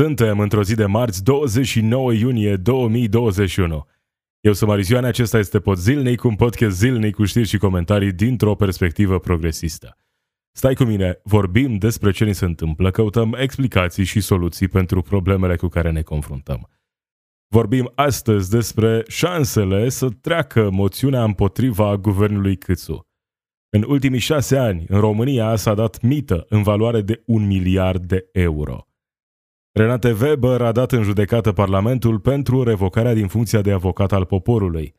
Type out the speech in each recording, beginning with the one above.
Suntem într-o zi de marți, 29 iunie 2021. Eu sunt Marisioane, acesta este Pod Zilnic, un podcast zilnic cu știri și comentarii dintr-o perspectivă progresistă. Stai cu mine, vorbim despre ce ni se întâmplă, căutăm explicații și soluții pentru problemele cu care ne confruntăm. Vorbim astăzi despre șansele să treacă moțiunea împotriva guvernului Câțu. În ultimii șase ani, în România s-a dat mită în valoare de un miliard de euro. Renate Weber a dat în judecată Parlamentul pentru revocarea din funcția de avocat al poporului.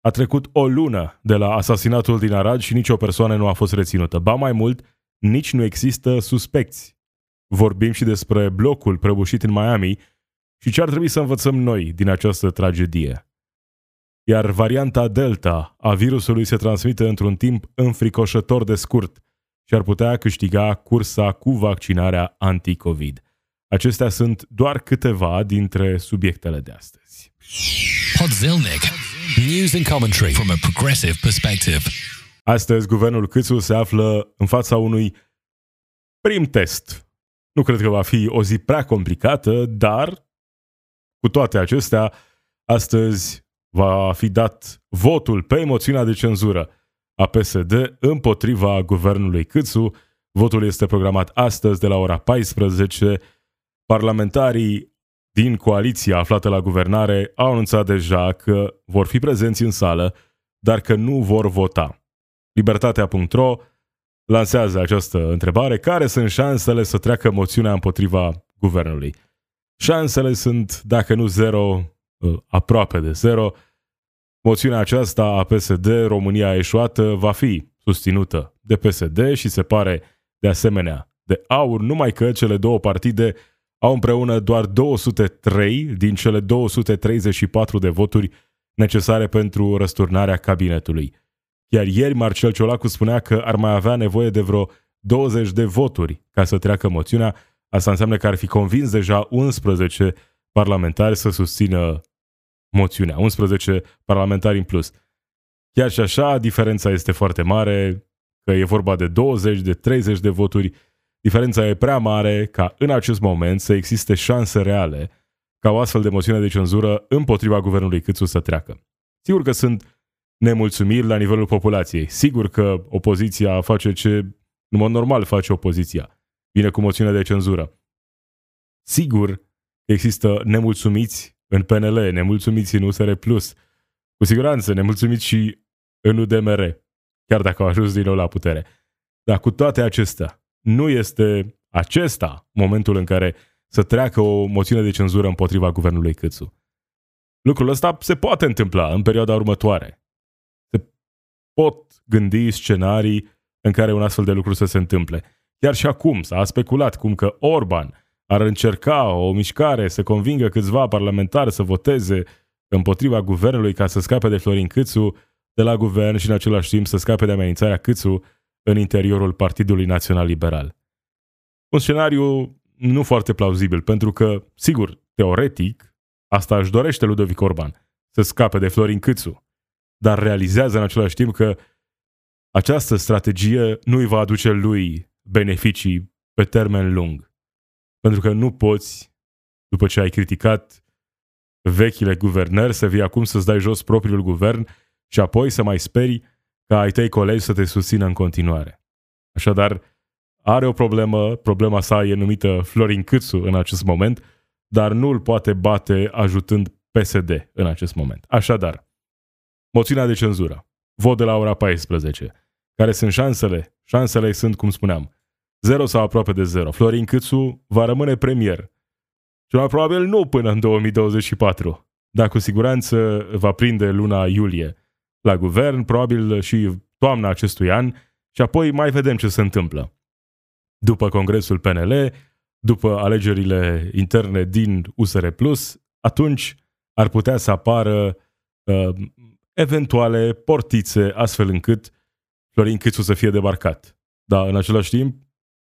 A trecut o lună de la asasinatul din Arad și nicio persoană nu a fost reținută. Ba mai mult, nici nu există suspecți. Vorbim și despre blocul prăbușit în Miami și ce ar trebui să învățăm noi din această tragedie. Iar varianta Delta a virusului se transmite într-un timp înfricoșător de scurt și ar putea câștiga cursa cu vaccinarea anti-Covid. Acestea sunt doar câteva dintre subiectele de astăzi. Podzilnic. News and commentary from a progressive perspective. Astăzi, guvernul Câțu se află în fața unui prim test. Nu cred că va fi o zi prea complicată, dar cu toate acestea, astăzi va fi dat votul pe moțiunea de cenzură a PSD împotriva guvernului Câțu. Votul este programat astăzi de la ora 14 Parlamentarii din coaliția aflată la guvernare au anunțat deja că vor fi prezenți în sală, dar că nu vor vota. Libertatea.ro lansează această întrebare. Care sunt șansele să treacă moțiunea împotriva guvernului? Șansele sunt, dacă nu zero, uh, aproape de zero. Moțiunea aceasta a PSD, România eșuată, va fi susținută de PSD și se pare de asemenea de aur, numai că cele două partide au împreună doar 203 din cele 234 de voturi necesare pentru răsturnarea cabinetului. Iar ieri Marcel Ciolacu spunea că ar mai avea nevoie de vreo 20 de voturi ca să treacă moțiunea. Asta înseamnă că ar fi convins deja 11 parlamentari să susțină moțiunea, 11 parlamentari în plus. Chiar și așa, diferența este foarte mare, că e vorba de 20, de 30 de voturi, Diferența e prea mare ca în acest moment să existe șanse reale ca o astfel de moțiune de cenzură împotriva guvernului Câțu să treacă. Sigur că sunt nemulțumiri la nivelul populației. Sigur că opoziția face ce în mod normal face opoziția. Vine cu moțiune de cenzură. Sigur există nemulțumiți în PNL, nemulțumiți în USR+, cu siguranță nemulțumiți și în UDMR, chiar dacă au ajuns din nou la putere. Dar cu toate acestea, nu este acesta momentul în care să treacă o moțiune de cenzură împotriva guvernului Câțu. Lucrul ăsta se poate întâmpla în perioada următoare. Se pot gândi scenarii în care un astfel de lucru să se întâmple. Chiar și acum s-a speculat cum că Orban ar încerca o mișcare să convingă câțiva parlamentari să voteze împotriva guvernului ca să scape de Florin Câțu de la guvern și în același timp să scape de amenințarea Câțu în interiorul Partidului Național Liberal. Un scenariu nu foarte plauzibil, pentru că, sigur, teoretic, asta își dorește Ludovic Orban, să scape de Florin Câțu, dar realizează în același timp că această strategie nu îi va aduce lui beneficii pe termen lung. Pentru că nu poți, după ce ai criticat vechile guvernări, să vii acum să-ți dai jos propriul guvern și apoi să mai speri ca ai tăi colegi să te susțină în continuare. Așadar, are o problemă, problema sa e numită Florin Câțu în acest moment, dar nu îl poate bate ajutând PSD în acest moment. Așadar, moțiunea de cenzură, vot de la ora 14. Care sunt șansele? Șansele sunt, cum spuneam, zero sau aproape de zero. Florin Câțu va rămâne premier. Și mai probabil nu până în 2024, dar cu siguranță va prinde luna iulie la guvern, probabil și toamna acestui an, și apoi mai vedem ce se întâmplă. După congresul PNL, după alegerile interne din USR+, atunci ar putea să apară uh, eventuale portițe astfel încât Florin Câțu să fie debarcat. Dar în același timp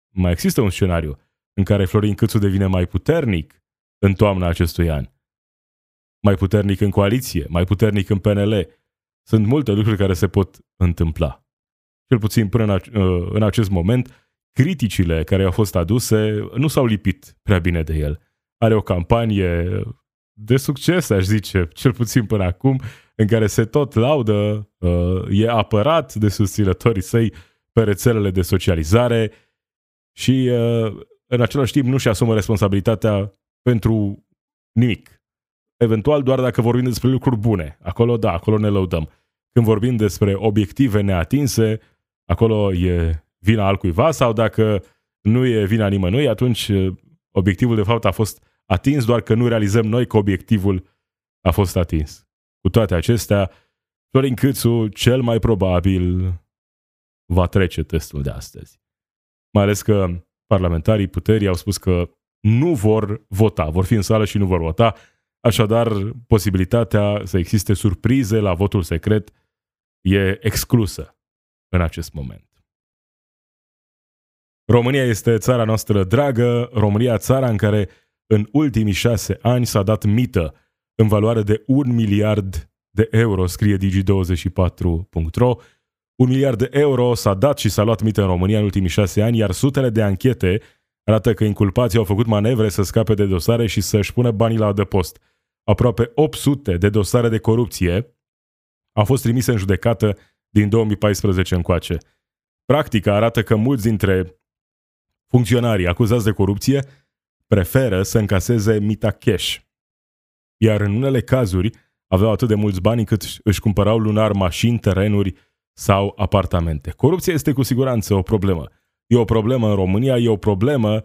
mai există un scenariu în care Florin Câțu devine mai puternic în toamna acestui an. Mai puternic în coaliție, mai puternic în PNL, sunt multe lucruri care se pot întâmpla. Cel puțin până în, uh, în acest moment, criticile care au fost aduse nu s-au lipit prea bine de el. are o campanie de succes, aș zice, cel puțin până acum, în care se tot laudă, uh, e apărat de susținătorii săi pe rețelele de socializare și uh, în același timp nu și asumă responsabilitatea pentru nimic. Eventual doar dacă vorbim despre lucruri bune. Acolo da, acolo ne lăudăm. Când vorbim despre obiective neatinse, acolo e vina altcuiva sau dacă nu e vina nimănui, atunci uh, obiectivul de fapt a fost atins, doar că nu realizăm noi că obiectivul a fost atins. Cu toate acestea, Florin Câțu cel mai probabil va trece testul de astăzi. Mai ales că parlamentarii puterii au spus că nu vor vota, vor fi în sală și nu vor vota, așadar posibilitatea să existe surprize la votul secret e exclusă în acest moment. România este țara noastră dragă, România țara în care în ultimii șase ani s-a dat mită în valoare de un miliard de euro, scrie digi24.ro. Un miliard de euro s-a dat și s-a luat mită în România în ultimii șase ani, iar sutele de anchete arată că inculpații au făcut manevre să scape de dosare și să-și pună banii la adăpost. Aproape 800 de dosare de corupție au fost trimise în judecată din 2014 încoace. Practica arată că mulți dintre funcționarii acuzați de corupție preferă să încaseze mita cash. Iar în unele cazuri aveau atât de mulți bani cât își cumpărau lunar mașini, terenuri sau apartamente. Corupția este cu siguranță o problemă. E o problemă în România, e o problemă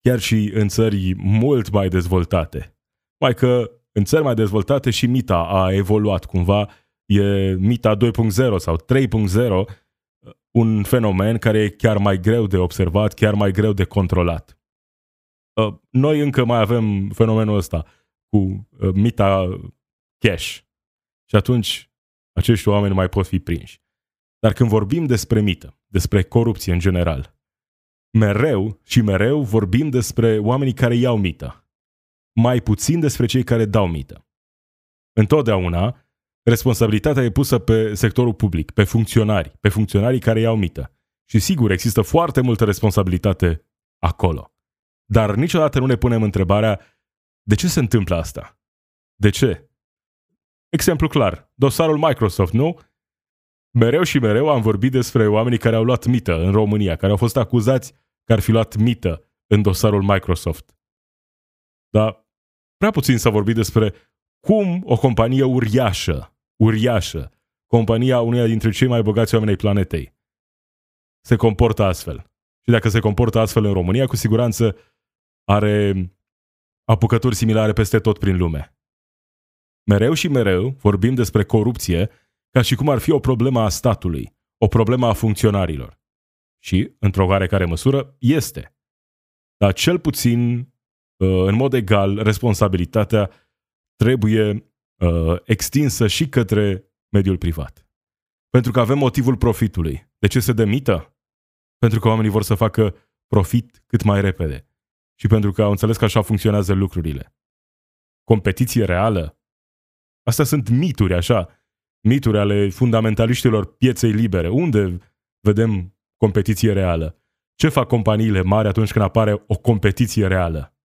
chiar și în țări mult mai dezvoltate. Mai că în țări mai dezvoltate și mita a evoluat cumva, e mita 2.0 sau 3.0, un fenomen care e chiar mai greu de observat, chiar mai greu de controlat. Uh, noi încă mai avem fenomenul ăsta cu uh, mita cash. Și atunci acești oameni mai pot fi prinși. Dar când vorbim despre mită, despre corupție în general, mereu și mereu vorbim despre oamenii care iau mită. Mai puțin despre cei care dau mită. Întotdeauna, responsabilitatea e pusă pe sectorul public, pe funcționari, pe funcționarii care iau mită. Și sigur, există foarte multă responsabilitate acolo. Dar niciodată nu ne punem întrebarea de ce se întâmplă asta? De ce? Exemplu clar, dosarul Microsoft, nu? Mereu și mereu am vorbit despre oamenii care au luat mită în România, care au fost acuzați că ar fi luat mită în dosarul Microsoft. Dar prea puțin s-a vorbit despre cum o companie uriașă, uriașă, compania uneia dintre cei mai bogați oameni ai planetei, se comportă astfel. Și dacă se comportă astfel în România, cu siguranță are apucături similare peste tot prin lume. Mereu și mereu vorbim despre corupție ca și cum ar fi o problemă a statului, o problemă a funcționarilor. Și, într-o oarecare măsură, este. Dar cel puțin, uh, în mod egal, responsabilitatea trebuie uh, extinsă și către mediul privat. Pentru că avem motivul profitului. De ce se demită? Pentru că oamenii vor să facă profit cât mai repede și pentru că au înțeles că așa funcționează lucrurile. Competiție reală? Astea sunt mituri, așa, mituri ale fundamentaliștilor pieței libere. Unde vedem competiție reală? Ce fac companiile mari atunci când apare o competiție reală?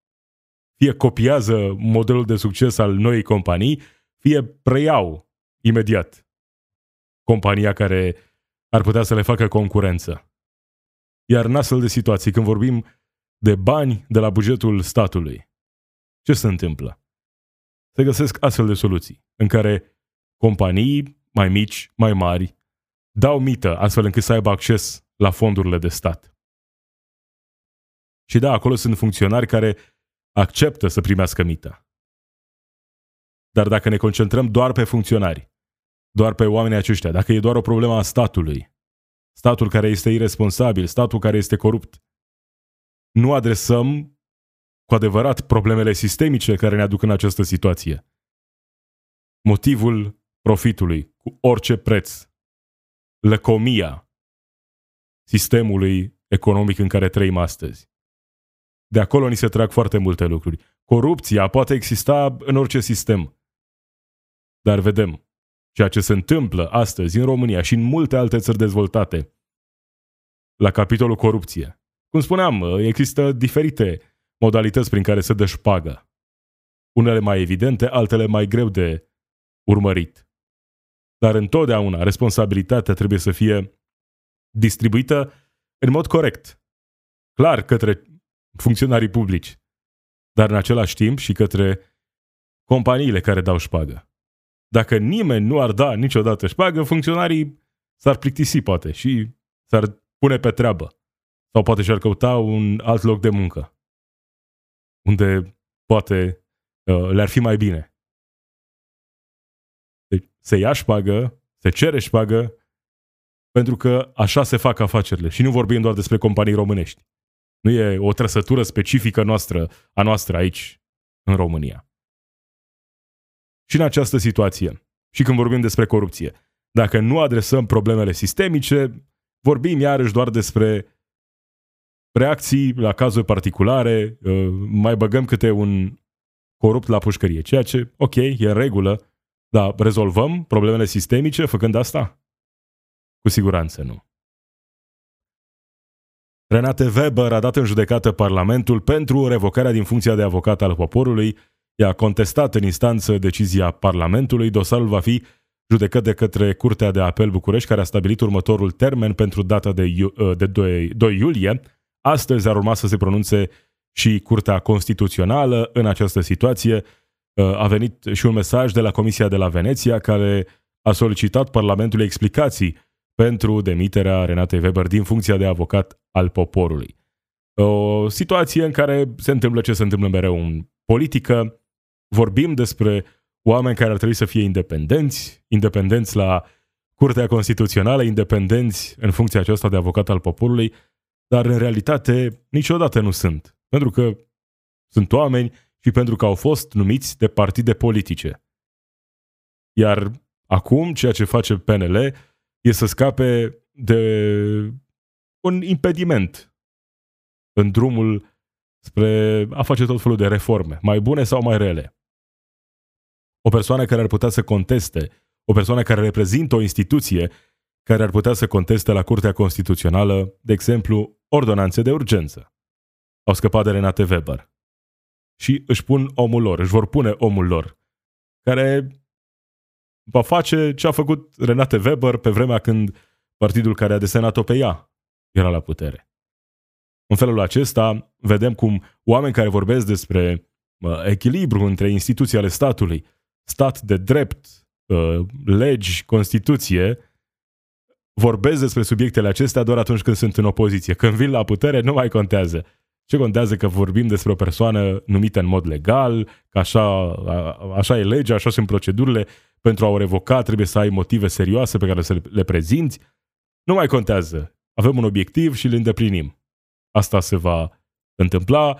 Fie copiază modelul de succes al noii companii, fie preiau imediat compania care ar putea să le facă concurență. Iar în astfel de situații, când vorbim de bani de la bugetul statului. Ce se întâmplă? Se găsesc astfel de soluții în care companii mai mici, mai mari, dau mită astfel încât să aibă acces la fondurile de stat. Și da, acolo sunt funcționari care acceptă să primească mită. Dar dacă ne concentrăm doar pe funcționari, doar pe oamenii aceștia, dacă e doar o problemă a statului, statul care este irresponsabil, statul care este corupt, nu adresăm cu adevărat problemele sistemice care ne aduc în această situație. Motivul profitului, cu orice preț, lăcomia sistemului economic în care trăim astăzi. De acolo ni se trag foarte multe lucruri. Corupția poate exista în orice sistem. Dar vedem ceea ce se întâmplă astăzi în România și în multe alte țări dezvoltate la capitolul corupție cum spuneam, există diferite modalități prin care se dă șpagă. unele mai evidente, altele mai greu de urmărit. Dar întotdeauna responsabilitatea trebuie să fie distribuită în mod corect. Clar către funcționarii publici, dar în același timp și către companiile care dau șpagă. Dacă nimeni nu ar da niciodată șpagă, funcționarii s-ar plictisi poate și s-ar pune pe treabă. Sau poate și-ar căuta un alt loc de muncă, unde poate uh, le-ar fi mai bine. Deci se ia șpagă, se cere șpagă, pentru că așa se fac afacerile. Și nu vorbim doar despre companii românești. Nu e o trăsătură specifică noastră, a noastră aici, în România. Și în această situație, și când vorbim despre corupție, dacă nu adresăm problemele sistemice, vorbim iarăși doar despre reacții la cazuri particulare, uh, mai băgăm câte un corupt la pușcărie, ceea ce, ok, e în regulă, dar rezolvăm problemele sistemice făcând asta? Cu siguranță nu. Renate Weber a dat în judecată Parlamentul pentru revocarea din funcția de avocat al poporului. Ea a contestat în instanță decizia Parlamentului. Dosarul va fi judecat de către Curtea de Apel București, care a stabilit următorul termen pentru data de, de 2, 2 iulie. Astăzi ar urma să se pronunțe și Curtea Constituțională în această situație. A venit și un mesaj de la Comisia de la Veneția, care a solicitat Parlamentului explicații pentru demiterea Renatei Weber din funcția de avocat al poporului. O situație în care se întâmplă ce se întâmplă mereu în politică. Vorbim despre oameni care ar trebui să fie independenți, independenți la Curtea Constituțională, independenți în funcția aceasta de avocat al poporului, dar în realitate niciodată nu sunt. Pentru că sunt oameni și pentru că au fost numiți de partide politice. Iar acum, ceea ce face PNL e să scape de un impediment în drumul spre a face tot felul de reforme, mai bune sau mai rele. O persoană care ar putea să conteste, o persoană care reprezintă o instituție care ar putea să conteste la Curtea Constituțională, de exemplu, ordonanțe de urgență. Au scăpat de Renate Weber. Și își pun omul lor, își vor pune omul lor, care va face ce a făcut Renate Weber pe vremea când partidul care a desenat-o pe ea era la putere. În felul acesta, vedem cum oameni care vorbesc despre uh, echilibru între instituții ale statului, stat de drept, uh, legi, Constituție, vorbesc despre subiectele acestea doar atunci când sunt în opoziție. Când vin la putere, nu mai contează. Ce contează că vorbim despre o persoană numită în mod legal, că așa, așa e legea, așa sunt procedurile, pentru a o revoca trebuie să ai motive serioase pe care să le prezinți. Nu mai contează. Avem un obiectiv și îl îndeplinim. Asta se va întâmpla,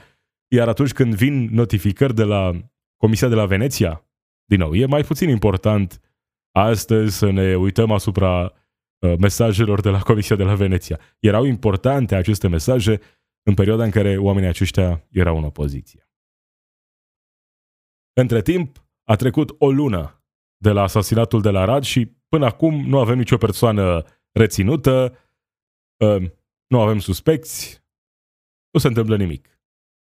iar atunci când vin notificări de la Comisia de la Veneția, din nou, e mai puțin important astăzi să ne uităm asupra uh, mesajelor de la Comisia de la Veneția. Erau importante aceste mesaje în perioada în care oamenii aceștia erau în opoziție. Între timp, a trecut o lună de la asasinatul de la Rad și până acum nu avem nicio persoană reținută, uh, nu avem suspecți, nu se întâmplă nimic.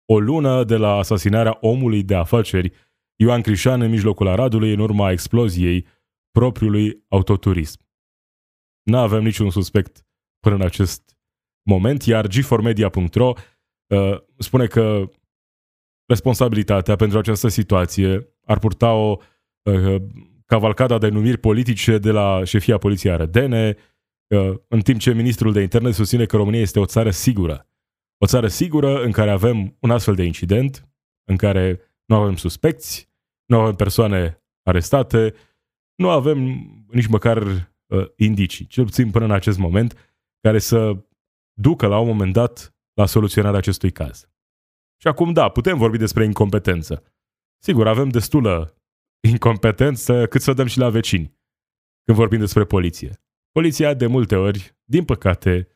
O lună de la asasinarea omului de afaceri Ioan Crișan în mijlocul Aradului în urma exploziei propriului autoturism. Nu avem niciun suspect până în acest moment, iar g4media.ro uh, spune că responsabilitatea pentru această situație ar purta o uh, cavalcada de numiri politice de la șefia Poliției Arădene, uh, în timp ce ministrul de interne susține că România este o țară sigură. O țară sigură în care avem un astfel de incident, în care nu avem suspecți, nu avem persoane arestate, nu avem nici măcar uh, indicii, cel puțin până în acest moment, care să ducă la un moment dat la soluționarea acestui caz. Și acum, da, putem vorbi despre incompetență. Sigur, avem destulă incompetență cât să dăm și la vecini când vorbim despre poliție. Poliția, de multe ori, din păcate,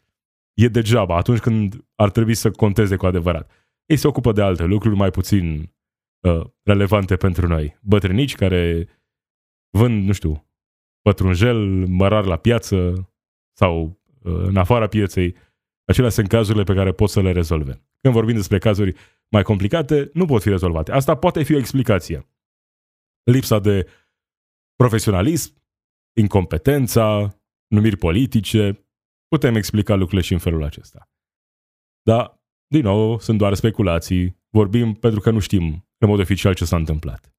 e degeaba atunci când ar trebui să conteze cu adevărat. Ei se ocupă de alte lucruri mai puțin uh, relevante pentru noi. Bătrânici care vând, nu știu, pătrunjel, mărar la piață sau uh, în afara pieței. Acelea sunt cazurile pe care pot să le rezolve. Când vorbim despre cazuri mai complicate nu pot fi rezolvate. Asta poate fi o explicație. Lipsa de profesionalism, incompetența, numiri politice, putem explica lucrurile și în felul acesta. Dar, din nou, sunt doar speculații, vorbim pentru că nu știm în mod oficial ce s-a întâmplat.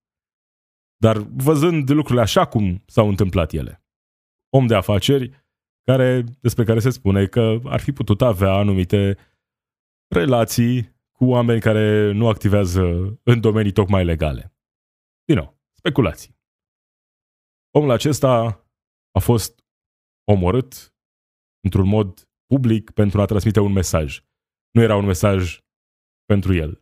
Dar văzând lucrurile așa cum s-au întâmplat ele, om de afaceri care, despre care se spune că ar fi putut avea anumite relații cu oameni care nu activează în domenii tocmai legale. Din nou, speculații. Omul acesta a fost omorât într-un mod public pentru a transmite un mesaj. Nu era un mesaj pentru el.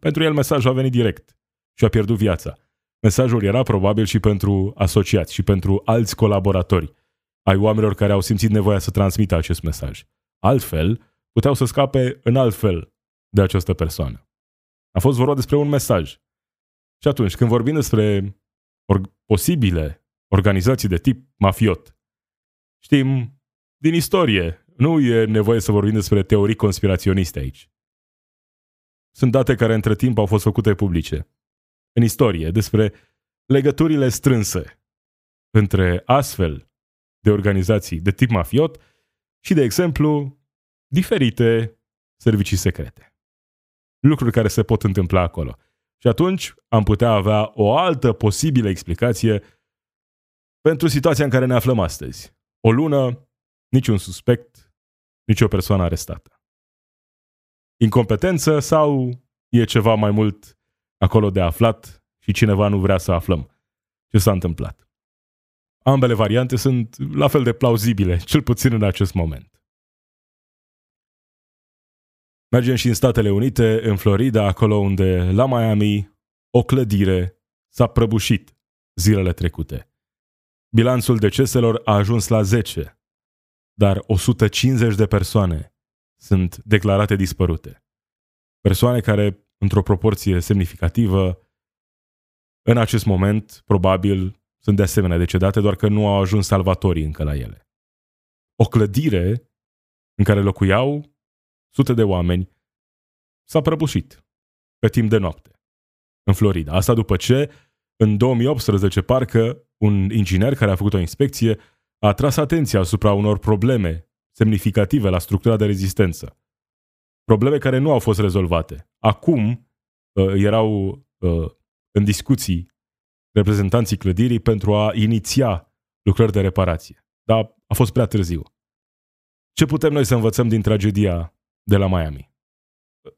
Pentru el mesajul a venit direct și a pierdut viața. Mesajul era probabil și pentru asociați și pentru alți colaboratori ai oamenilor care au simțit nevoia să transmită acest mesaj. Altfel, puteau să scape în alt fel de această persoană. A fost vorba despre un mesaj. Și atunci, când vorbim despre or- posibile organizații de tip mafiot, știm din istorie, nu e nevoie să vorbim despre teorii conspiraționiste aici. Sunt date care între timp au fost făcute publice. În istorie, despre legăturile strânse între astfel de organizații de tip mafiot și, de exemplu, diferite servicii secrete. Lucruri care se pot întâmpla acolo. Și atunci am putea avea o altă posibilă explicație pentru situația în care ne aflăm astăzi. O lună, niciun suspect, nicio persoană arestată. Incompetență sau e ceva mai mult acolo de aflat și cineva nu vrea să aflăm ce s-a întâmplat. Ambele variante sunt la fel de plauzibile, cel puțin în acest moment. Mergem și în Statele Unite, în Florida, acolo unde, la Miami, o clădire s-a prăbușit zilele trecute. Bilanțul deceselor a ajuns la 10, dar 150 de persoane sunt declarate dispărute. Persoane care, într-o proporție semnificativă, în acest moment, probabil, sunt de asemenea decedate, doar că nu au ajuns salvatorii încă la ele. O clădire în care locuiau sute de oameni s-a prăbușit pe timp de noapte în Florida. Asta după ce în 2018 parcă un inginer care a făcut o inspecție a atras atenția asupra unor probleme semnificative la structura de rezistență. Probleme care nu au fost rezolvate. Acum uh, erau uh, în discuții reprezentanții clădirii pentru a iniția lucrări de reparație. Dar a fost prea târziu. Ce putem noi să învățăm din tragedia de la Miami?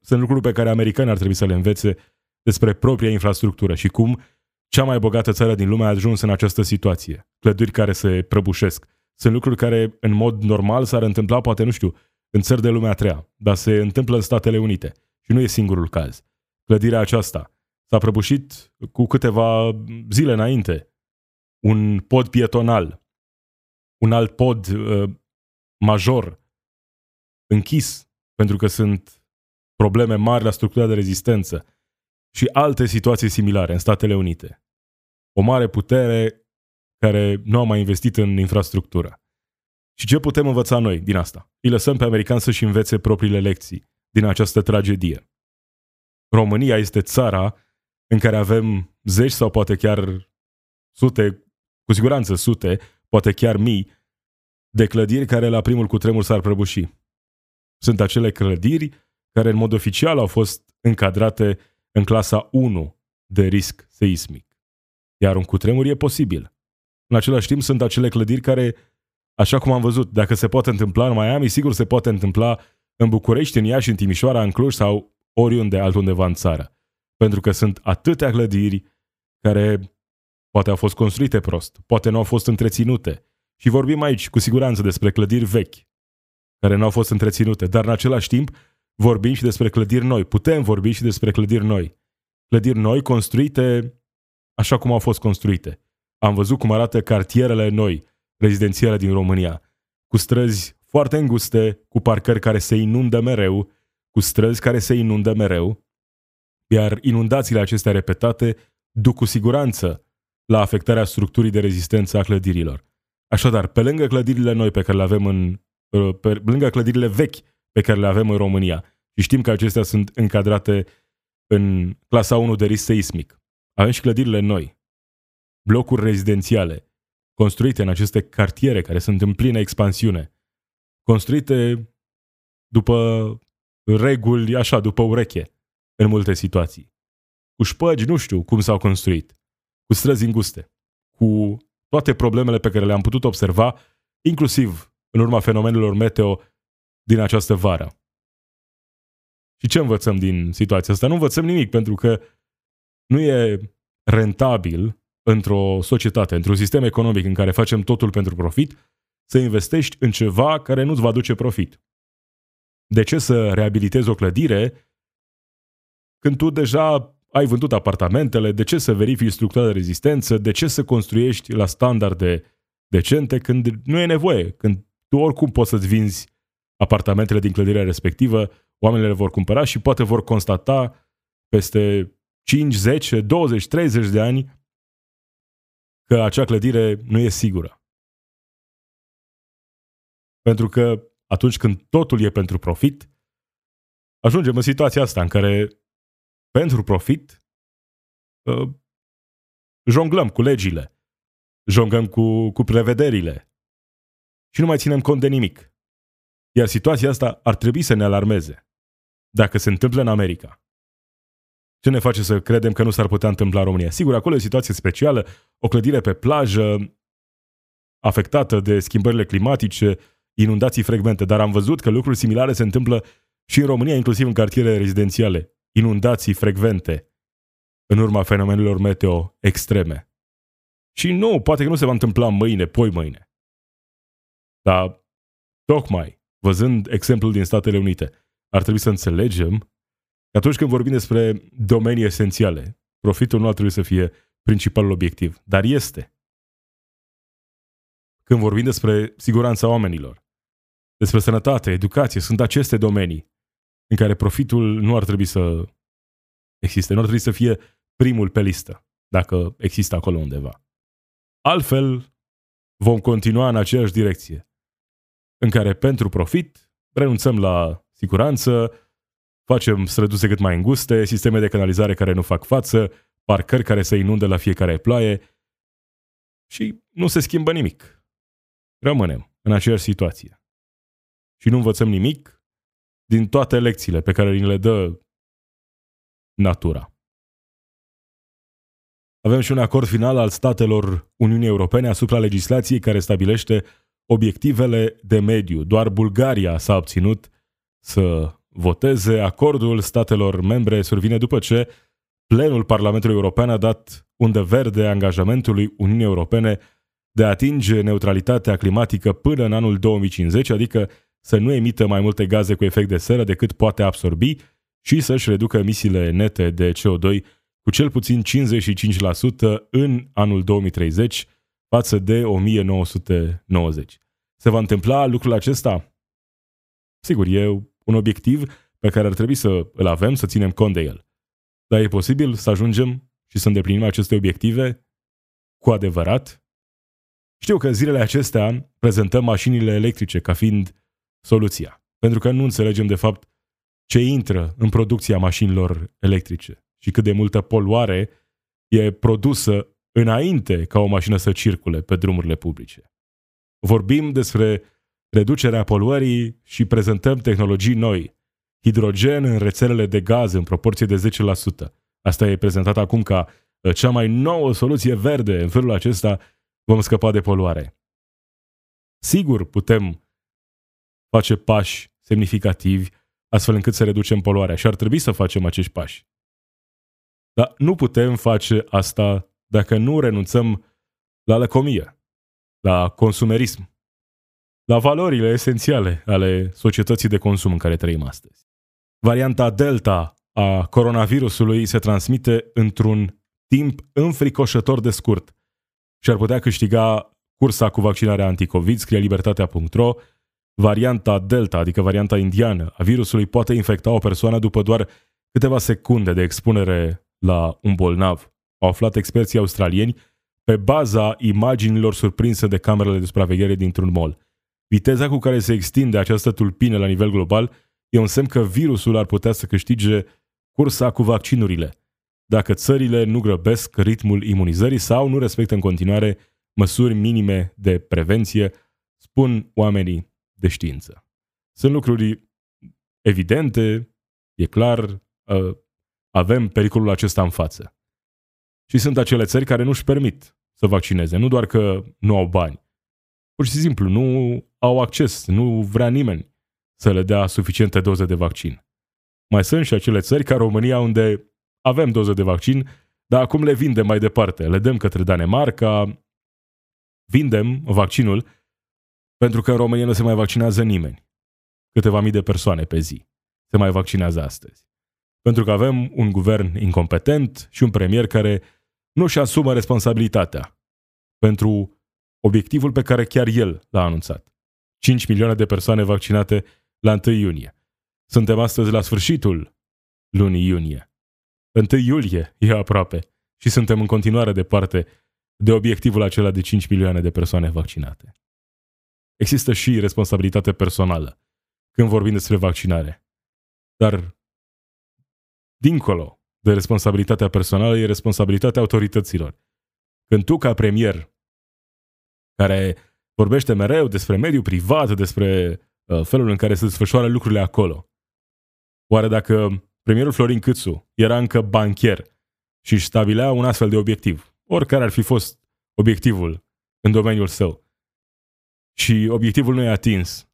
Sunt lucruri pe care americanii ar trebui să le învețe despre propria infrastructură și cum cea mai bogată țară din lume a ajuns în această situație. Clădiri care se prăbușesc. Sunt lucruri care în mod normal s-ar întâmpla, poate, nu știu, în țări de lumea a treia, dar se întâmplă în Statele Unite. Și nu e singurul caz. Clădirea aceasta s-a prăbușit cu câteva zile înainte. Un pod pietonal, un alt pod uh, major închis pentru că sunt probleme mari la structura de rezistență și alte situații similare în Statele Unite. O mare putere care nu a mai investit în infrastructură. Și ce putem învăța noi din asta? Îi lăsăm pe americani să-și învețe propriile lecții din această tragedie. România este țara în care avem zeci sau poate chiar sute, cu siguranță sute, poate chiar mii, de clădiri care la primul cutremur s-ar prăbuși. Sunt acele clădiri care în mod oficial au fost încadrate în clasa 1 de risc seismic. Iar un cutremur e posibil. În același timp sunt acele clădiri care, așa cum am văzut, dacă se poate întâmpla în Miami, sigur se poate întâmpla în București, în Iași, în Timișoara, în Cluj sau oriunde altundeva în țară. Pentru că sunt atâtea clădiri care poate au fost construite prost, poate nu au fost întreținute. Și vorbim aici cu siguranță despre clădiri vechi, care nu au fost întreținute, dar în același timp vorbim și despre clădiri noi. Putem vorbi și despre clădiri noi. Clădiri noi construite așa cum au fost construite. Am văzut cum arată cartierele noi, rezidențiale din România, cu străzi foarte înguste, cu parcări care se inundă mereu, cu străzi care se inundă mereu, iar inundațiile acestea repetate duc cu siguranță la afectarea structurii de rezistență a clădirilor. Așadar, pe lângă clădirile noi pe care le avem în uh, pe lângă clădirile vechi pe care le avem în România și știm că acestea sunt încadrate în clasa 1 de risc seismic. Avem și clădirile noi, blocuri rezidențiale, construite în aceste cartiere care sunt în plină expansiune, construite după reguli, așa, după ureche, în multe situații. Cu șpăgi, nu știu cum s-au construit, cu străzi înguste, cu toate problemele pe care le-am putut observa, inclusiv în urma fenomenelor meteo din această vară. Și ce învățăm din situația asta? Nu învățăm nimic, pentru că nu e rentabil într-o societate, într-un sistem economic în care facem totul pentru profit, să investești în ceva care nu-ți va duce profit. De ce să reabilitezi o clădire când tu deja ai vândut apartamentele? De ce să verifici structura de rezistență? De ce să construiești la standarde decente când nu e nevoie? Când tu oricum poți să-ți vinzi apartamentele din clădirea respectivă, oamenii le vor cumpăra și poate vor constata peste 5, 10, 20, 30 de ani că acea clădire nu e sigură. Pentru că atunci când totul e pentru profit, ajungem în situația asta în care pentru profit uh, jonglăm cu legile, jonglăm cu, cu prevederile și nu mai ținem cont de nimic. Iar situația asta ar trebui să ne alarmeze. Dacă se întâmplă în America, ce ne face să credem că nu s-ar putea întâmpla în România? Sigur, acolo e o situație specială, o clădire pe plajă, afectată de schimbările climatice, inundații frecvente, dar am văzut că lucruri similare se întâmplă și în România, inclusiv în cartiere rezidențiale. Inundații frecvente în urma fenomenelor meteo extreme. Și nu, poate că nu se va întâmpla mâine, poi mâine. Dar tocmai, văzând exemplul din Statele Unite, ar trebui să înțelegem că atunci când vorbim despre domenii esențiale, profitul nu ar trebui să fie principalul obiectiv, dar este. Când vorbim despre siguranța oamenilor, despre sănătate, educație, sunt aceste domenii în care profitul nu ar trebui să existe, nu ar trebui să fie primul pe listă, dacă există acolo undeva. Altfel, vom continua în aceeași direcție, în care pentru profit renunțăm la siguranță, facem străduțe cât mai înguste, sisteme de canalizare care nu fac față, parcări care se inunde la fiecare ploaie și nu se schimbă nimic. Rămânem în aceeași situație și nu învățăm nimic din toate lecțiile pe care ni le dă natura. Avem și un acord final al statelor Uniunii Europene asupra legislației care stabilește obiectivele de mediu. Doar Bulgaria s-a obținut să voteze. Acordul statelor membre survine după ce plenul Parlamentului European a dat undă verde angajamentului Uniunii Europene de a atinge neutralitatea climatică până în anul 2050, adică să nu emită mai multe gaze cu efect de seră decât poate absorbi și să-și reducă emisiile nete de CO2 cu cel puțin 55% în anul 2030 față de 1990. Se va întâmpla lucrul acesta? Sigur, e un obiectiv pe care ar trebui să îl avem, să ținem cont de el. Dar e posibil să ajungem și să îndeplinim aceste obiective cu adevărat? Știu că zilele acestea prezentăm mașinile electrice ca fiind soluția. Pentru că nu înțelegem de fapt ce intră în producția mașinilor electrice și cât de multă poluare e produsă înainte ca o mașină să circule pe drumurile publice. Vorbim despre reducerea poluării și prezentăm tehnologii noi, hidrogen în rețelele de gaz în proporție de 10%. Asta e prezentat acum ca uh, cea mai nouă soluție verde. În felul acesta vom scăpa de poluare. Sigur, putem face pași semnificativi astfel încât să reducem poluarea și ar trebui să facem acești pași. Dar nu putem face asta dacă nu renunțăm la lăcomie, la consumerism, la valorile esențiale ale societății de consum în care trăim astăzi. Varianta Delta a coronavirusului se transmite într-un timp înfricoșător de scurt și ar putea câștiga cursa cu vaccinarea anticovid, scrie libertatea.ro, Varianta Delta, adică varianta indiană, a virusului poate infecta o persoană după doar câteva secunde de expunere la un bolnav. Au aflat experții australieni pe baza imaginilor surprinse de camerele de supraveghere dintr-un mall. Viteza cu care se extinde această tulpină la nivel global e un semn că virusul ar putea să câștige cursa cu vaccinurile, dacă țările nu grăbesc ritmul imunizării sau nu respectă în continuare măsuri minime de prevenție, spun oamenii de știință. Sunt lucruri evidente, e clar, uh, avem pericolul acesta în față. Și sunt acele țări care nu își permit să vaccineze, nu doar că nu au bani, pur și simplu nu au acces, nu vrea nimeni să le dea suficiente doze de vaccin. Mai sunt și acele țări ca România unde avem doze de vaccin, dar acum le vindem mai departe. Le dăm către Danemarca, vindem vaccinul pentru că în România nu se mai vaccinează nimeni. Câteva mii de persoane pe zi se mai vaccinează astăzi. Pentru că avem un guvern incompetent și un premier care nu și asumă responsabilitatea pentru obiectivul pe care chiar el l-a anunțat. 5 milioane de persoane vaccinate la 1 iunie. Suntem astăzi la sfârșitul lunii iunie. 1 iulie e aproape și suntem în continuare departe de obiectivul acela de 5 milioane de persoane vaccinate. Există și responsabilitate personală când vorbim despre vaccinare. Dar, dincolo de responsabilitatea personală, e responsabilitatea autorităților. Când tu, ca premier, care vorbește mereu despre mediul privat, despre uh, felul în care se desfășoară lucrurile acolo, oare dacă premierul Florin Câțu era încă bancher și își stabilea un astfel de obiectiv, oricare ar fi fost obiectivul în domeniul său, și obiectivul nu e atins,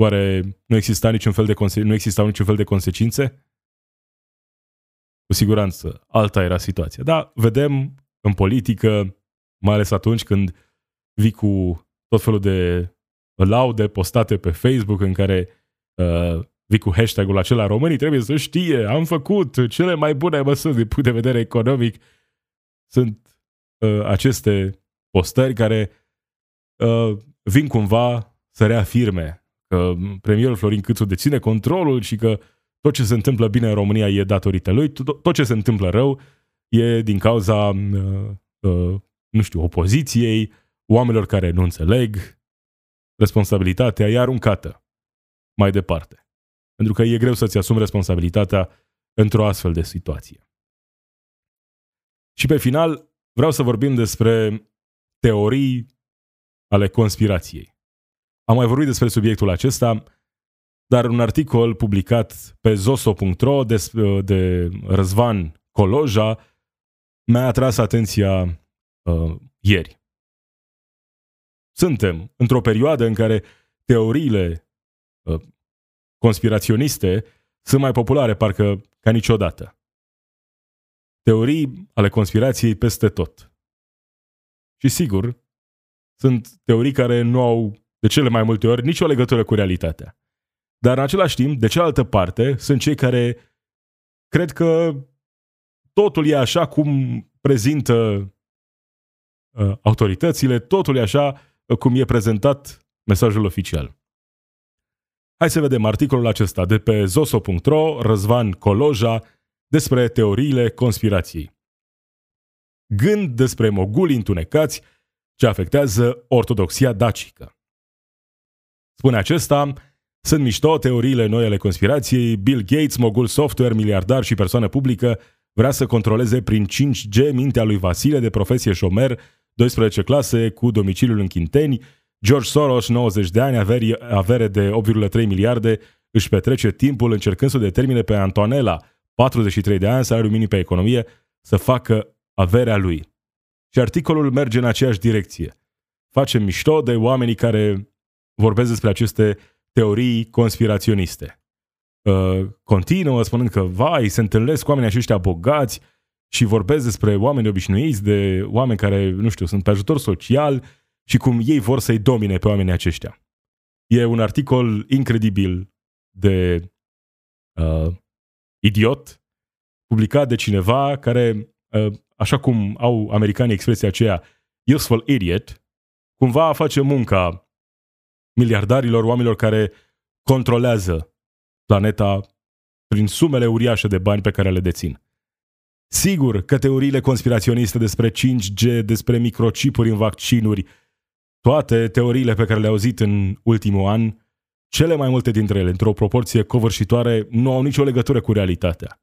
oare nu exista niciun fel de conse- nu existau niciun fel de consecințe? Cu siguranță, alta era situația. Da, vedem în politică, mai ales atunci când vii cu tot felul de laude postate pe Facebook în care uh, vii cu hashtag-ul acela românii trebuie să știe, am făcut cele mai bune măsuri din punct de vedere economic. Sunt uh, aceste postări care uh, vin cumva să reafirme că premierul Florin Câțu deține controlul și că tot ce se întâmplă bine în România e datorită lui, tot ce se întâmplă rău e din cauza, uh, uh, nu știu, opoziției, oamenilor care nu înțeleg, responsabilitatea e aruncată mai departe. Pentru că e greu să-ți asumi responsabilitatea într-o astfel de situație. Și pe final, vreau să vorbim despre teorii ale conspirației. Am mai vorbit despre subiectul acesta, dar un articol publicat pe zoso.ro de, de Răzvan Coloja mi-a atras atenția uh, ieri. Suntem într-o perioadă în care teoriile uh, conspiraționiste sunt mai populare parcă ca niciodată. Teorii ale conspirației peste tot. Și sigur, sunt teorii care nu au de cele mai multe ori nicio legătură cu realitatea. Dar în același timp, de cealaltă parte, sunt cei care cred că totul e așa cum prezintă uh, autoritățile, totul e așa cum e prezentat mesajul oficial. Hai să vedem articolul acesta de pe zoso.ro, Răzvan Coloja, despre teoriile conspirației. Gând despre moguli întunecați ce afectează ortodoxia dacică. Spune acesta, sunt mișto teoriile noi ale conspirației, Bill Gates, mogul software, miliardar și persoană publică, vrea să controleze prin 5G mintea lui Vasile de profesie șomer 12 clase cu domiciliul în Chinteni, George Soros, 90 de ani, averi, avere de 8,3 miliarde, își petrece timpul încercând să determine pe Antonella, 43 de ani, salariu minim pe economie, să facă averea lui. Și articolul merge în aceeași direcție. Face mișto de oamenii care vorbesc despre aceste teorii conspiraționiste. Uh, continuă spunând că, vai, se întâlnesc cu oamenii aceștia bogați, și vorbesc despre oameni obișnuiți, de oameni care, nu știu, sunt pe ajutor social și cum ei vor să-i domine pe oamenii aceștia. E un articol incredibil de uh, idiot, publicat de cineva care, uh, așa cum au americanii expresia aceea, useful idiot, cumva face munca miliardarilor, oamenilor care controlează planeta prin sumele uriașe de bani pe care le dețin. Sigur că teoriile conspiraționiste despre 5G, despre microchipuri în vaccinuri, toate teoriile pe care le-au auzit în ultimul an, cele mai multe dintre ele, într-o proporție covârșitoare, nu au nicio legătură cu realitatea.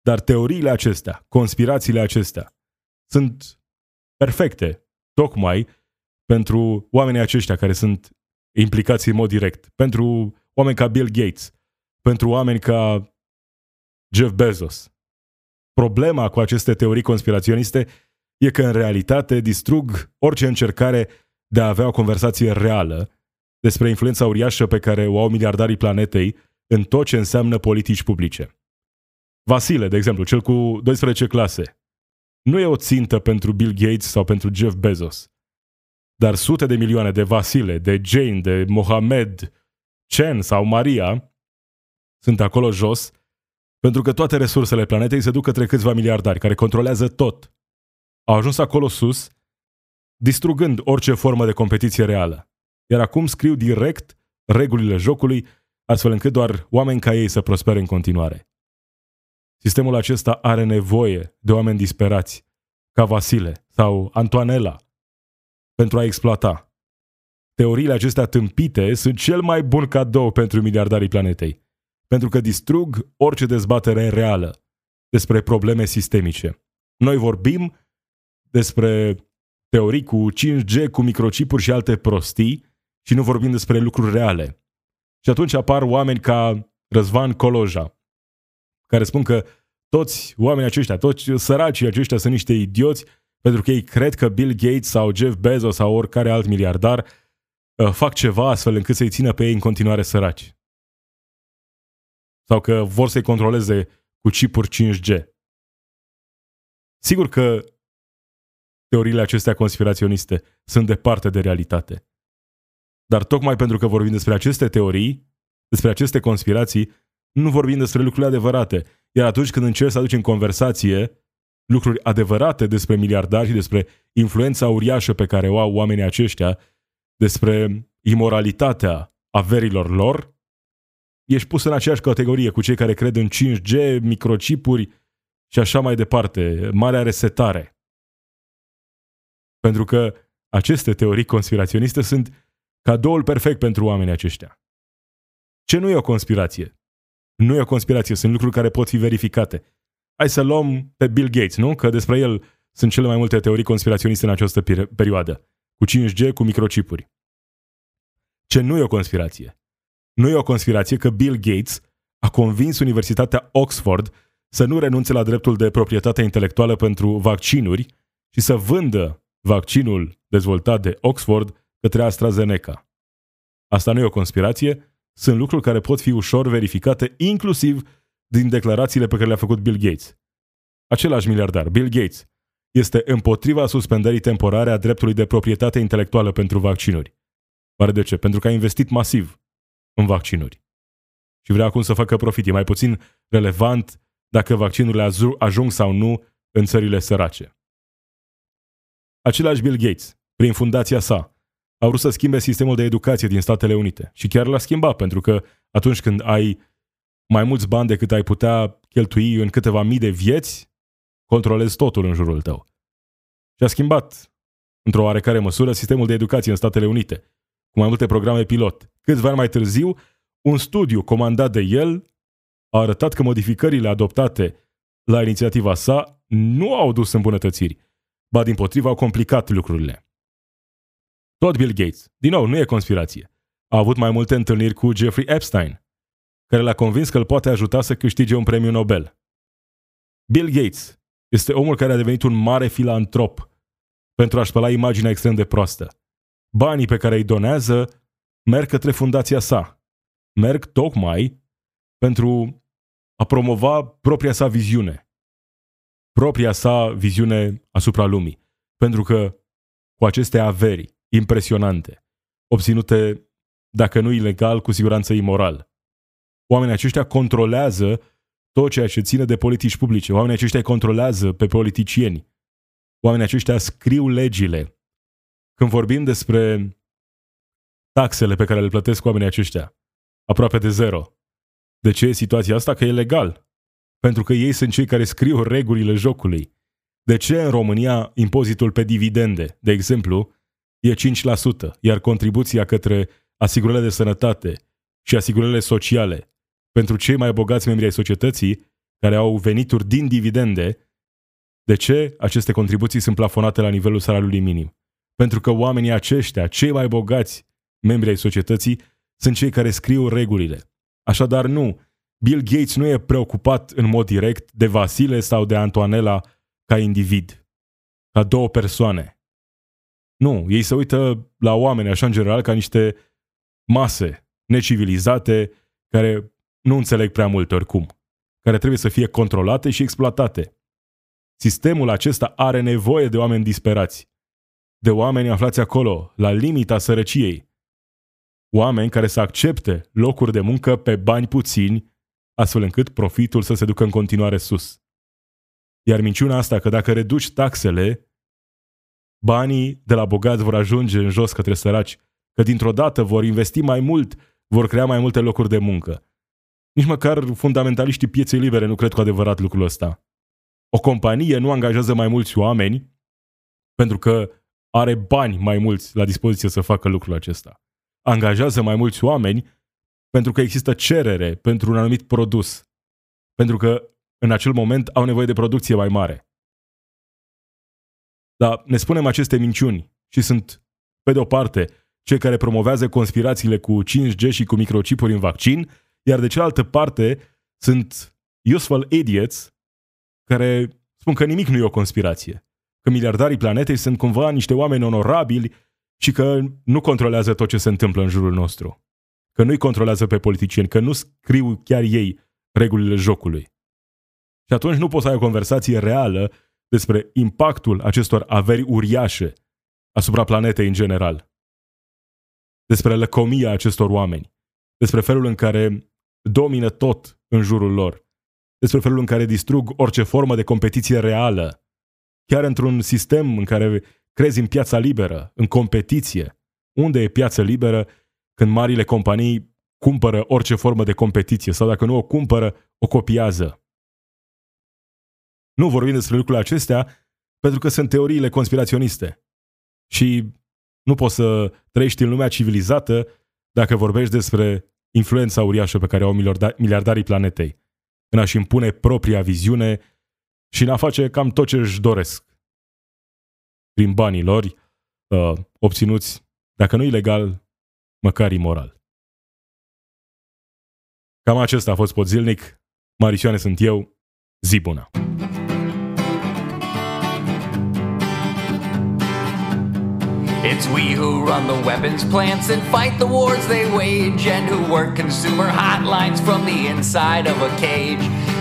Dar teoriile acestea, conspirațiile acestea, sunt perfecte, tocmai pentru oamenii aceștia care sunt implicați în mod direct, pentru oameni ca Bill Gates, pentru oameni ca Jeff Bezos. Problema cu aceste teorii conspiraționiste e că în realitate distrug orice încercare de a avea o conversație reală despre influența uriașă pe care o au miliardarii planetei în tot ce înseamnă politici publice. Vasile, de exemplu, cel cu 12 clase, nu e o țintă pentru Bill Gates sau pentru Jeff Bezos, dar sute de milioane de Vasile, de Jane, de Mohamed, Chen sau Maria sunt acolo jos pentru că toate resursele planetei se duc către câțiva miliardari care controlează tot. Au ajuns acolo sus, distrugând orice formă de competiție reală. Iar acum scriu direct regulile jocului, astfel încât doar oameni ca ei să prospere în continuare. Sistemul acesta are nevoie de oameni disperați, ca Vasile sau Antoanela, pentru a exploata. Teoriile acestea tâmpite sunt cel mai bun cadou pentru miliardarii planetei, pentru că distrug orice dezbatere reală despre probleme sistemice. Noi vorbim despre teorii cu 5G, cu microchipuri și alte prostii și nu vorbim despre lucruri reale. Și atunci apar oameni ca Răzvan Coloja, care spun că toți oamenii aceștia, toți săracii aceștia sunt niște idioți pentru că ei cred că Bill Gates sau Jeff Bezos sau oricare alt miliardar uh, fac ceva astfel încât să-i țină pe ei în continuare săraci. Sau că vor să-i controleze cu chipuri 5G. Sigur că teoriile acestea conspiraționiste sunt departe de realitate. Dar tocmai pentru că vorbim despre aceste teorii, despre aceste conspirații, nu vorbim despre lucrurile adevărate. Iar atunci când încerci să aduci în conversație lucruri adevărate despre miliardari și despre influența uriașă pe care o au oamenii aceștia, despre imoralitatea averilor lor, ești pus în aceeași categorie cu cei care cred în 5G, microchipuri și așa mai departe, marea resetare. Pentru că aceste teorii conspiraționiste sunt cadoul perfect pentru oamenii aceștia. Ce nu e o conspirație? Nu e o conspirație, sunt lucruri care pot fi verificate. Hai să luăm pe Bill Gates, nu? Că despre el sunt cele mai multe teorii conspiraționiste în această perioadă. Cu 5G, cu microchipuri. Ce nu e o conspirație? Nu e o conspirație că Bill Gates a convins Universitatea Oxford să nu renunțe la dreptul de proprietate intelectuală pentru vaccinuri și să vândă vaccinul dezvoltat de Oxford către AstraZeneca. Asta nu e o conspirație, sunt lucruri care pot fi ușor verificate inclusiv din declarațiile pe care le-a făcut Bill Gates. Același miliardar, Bill Gates, este împotriva suspendării temporare a dreptului de proprietate intelectuală pentru vaccinuri. Oare de ce? Pentru că a investit masiv în vaccinuri. Și vrea acum să facă profit. E mai puțin relevant dacă vaccinurile ajung sau nu în țările sărace. Același Bill Gates, prin fundația sa, a vrut să schimbe sistemul de educație din Statele Unite. Și chiar l-a schimbat, pentru că atunci când ai mai mulți bani decât ai putea cheltui în câteva mii de vieți, controlezi totul în jurul tău. Și a schimbat, într-o oarecare măsură, sistemul de educație în Statele Unite, cu mai multe programe pilot. Câțiva ani mai târziu, un studiu comandat de el a arătat că modificările adoptate la inițiativa sa nu au dus îmbunătățiri, ba din potriva au complicat lucrurile. Tot Bill Gates, din nou, nu e conspirație, a avut mai multe întâlniri cu Jeffrey Epstein, care l-a convins că îl poate ajuta să câștige un premiu Nobel. Bill Gates este omul care a devenit un mare filantrop pentru a-și spăla imaginea extrem de proastă. Banii pe care îi donează merg către fundația sa. Merg tocmai pentru a promova propria sa viziune. Propria sa viziune asupra lumii. Pentru că cu aceste averi impresionante, obținute, dacă nu ilegal, cu siguranță imoral, Oamenii aceștia controlează tot ceea ce ține de politici publice. Oamenii aceștia controlează pe politicieni. Oamenii aceștia scriu legile. Când vorbim despre taxele pe care le plătesc oamenii aceștia, aproape de zero. De ce e situația asta? Că e legal. Pentru că ei sunt cei care scriu regulile jocului. De ce în România impozitul pe dividende, de exemplu, e 5%, iar contribuția către asigurările de sănătate și asigurările sociale pentru cei mai bogați membri ai societății care au venituri din dividende, de ce aceste contribuții sunt plafonate la nivelul salariului minim? Pentru că oamenii aceștia, cei mai bogați membri ai societății, sunt cei care scriu regulile. Așadar, nu, Bill Gates nu e preocupat în mod direct de Vasile sau de Antoanela ca individ, ca două persoane. Nu, ei se uită la oameni așa în general ca niște mase necivilizate care nu înțeleg prea mult oricum, care trebuie să fie controlate și exploatate. Sistemul acesta are nevoie de oameni disperați, de oameni aflați acolo, la limita sărăciei, oameni care să accepte locuri de muncă pe bani puțini, astfel încât profitul să se ducă în continuare sus. Iar minciuna asta că dacă reduci taxele, banii de la bogați vor ajunge în jos către săraci, că dintr-o dată vor investi mai mult, vor crea mai multe locuri de muncă. Nici măcar fundamentaliștii pieței libere nu cred cu adevărat lucrul ăsta. O companie nu angajează mai mulți oameni pentru că are bani mai mulți la dispoziție să facă lucrul acesta. Angajează mai mulți oameni pentru că există cerere pentru un anumit produs. Pentru că în acel moment au nevoie de producție mai mare. Dar ne spunem aceste minciuni și sunt, pe de o parte, cei care promovează conspirațiile cu 5G și cu microchipuri în vaccin, iar de cealaltă parte sunt useful idiots care spun că nimic nu e o conspirație, că miliardarii planetei sunt cumva niște oameni onorabili și că nu controlează tot ce se întâmplă în jurul nostru, că nu-i controlează pe politicieni, că nu scriu chiar ei regulile jocului. Și atunci nu poți să ai o conversație reală despre impactul acestor averi uriașe asupra planetei în general, despre lăcomia acestor oameni, despre felul în care domină tot în jurul lor, despre felul în care distrug orice formă de competiție reală, chiar într-un sistem în care crezi în piața liberă, în competiție. Unde e piață liberă când marile companii cumpără orice formă de competiție sau dacă nu o cumpără, o copiază? Nu vorbim despre lucrurile acestea pentru că sunt teoriile conspiraționiste. Și nu poți să trăiești în lumea civilizată dacă vorbești despre influența uriașă pe care au miliardarii planetei în a-și impune propria viziune și în a face cam tot ce își doresc prin banii lor uh, obținuți, dacă nu ilegal, măcar imoral. Cam acesta a fost pot zilnic. Marisioane sunt eu. Zi bună! It's we who run the weapons plants and fight the wars they wage, and who work consumer hotlines from the inside of a cage.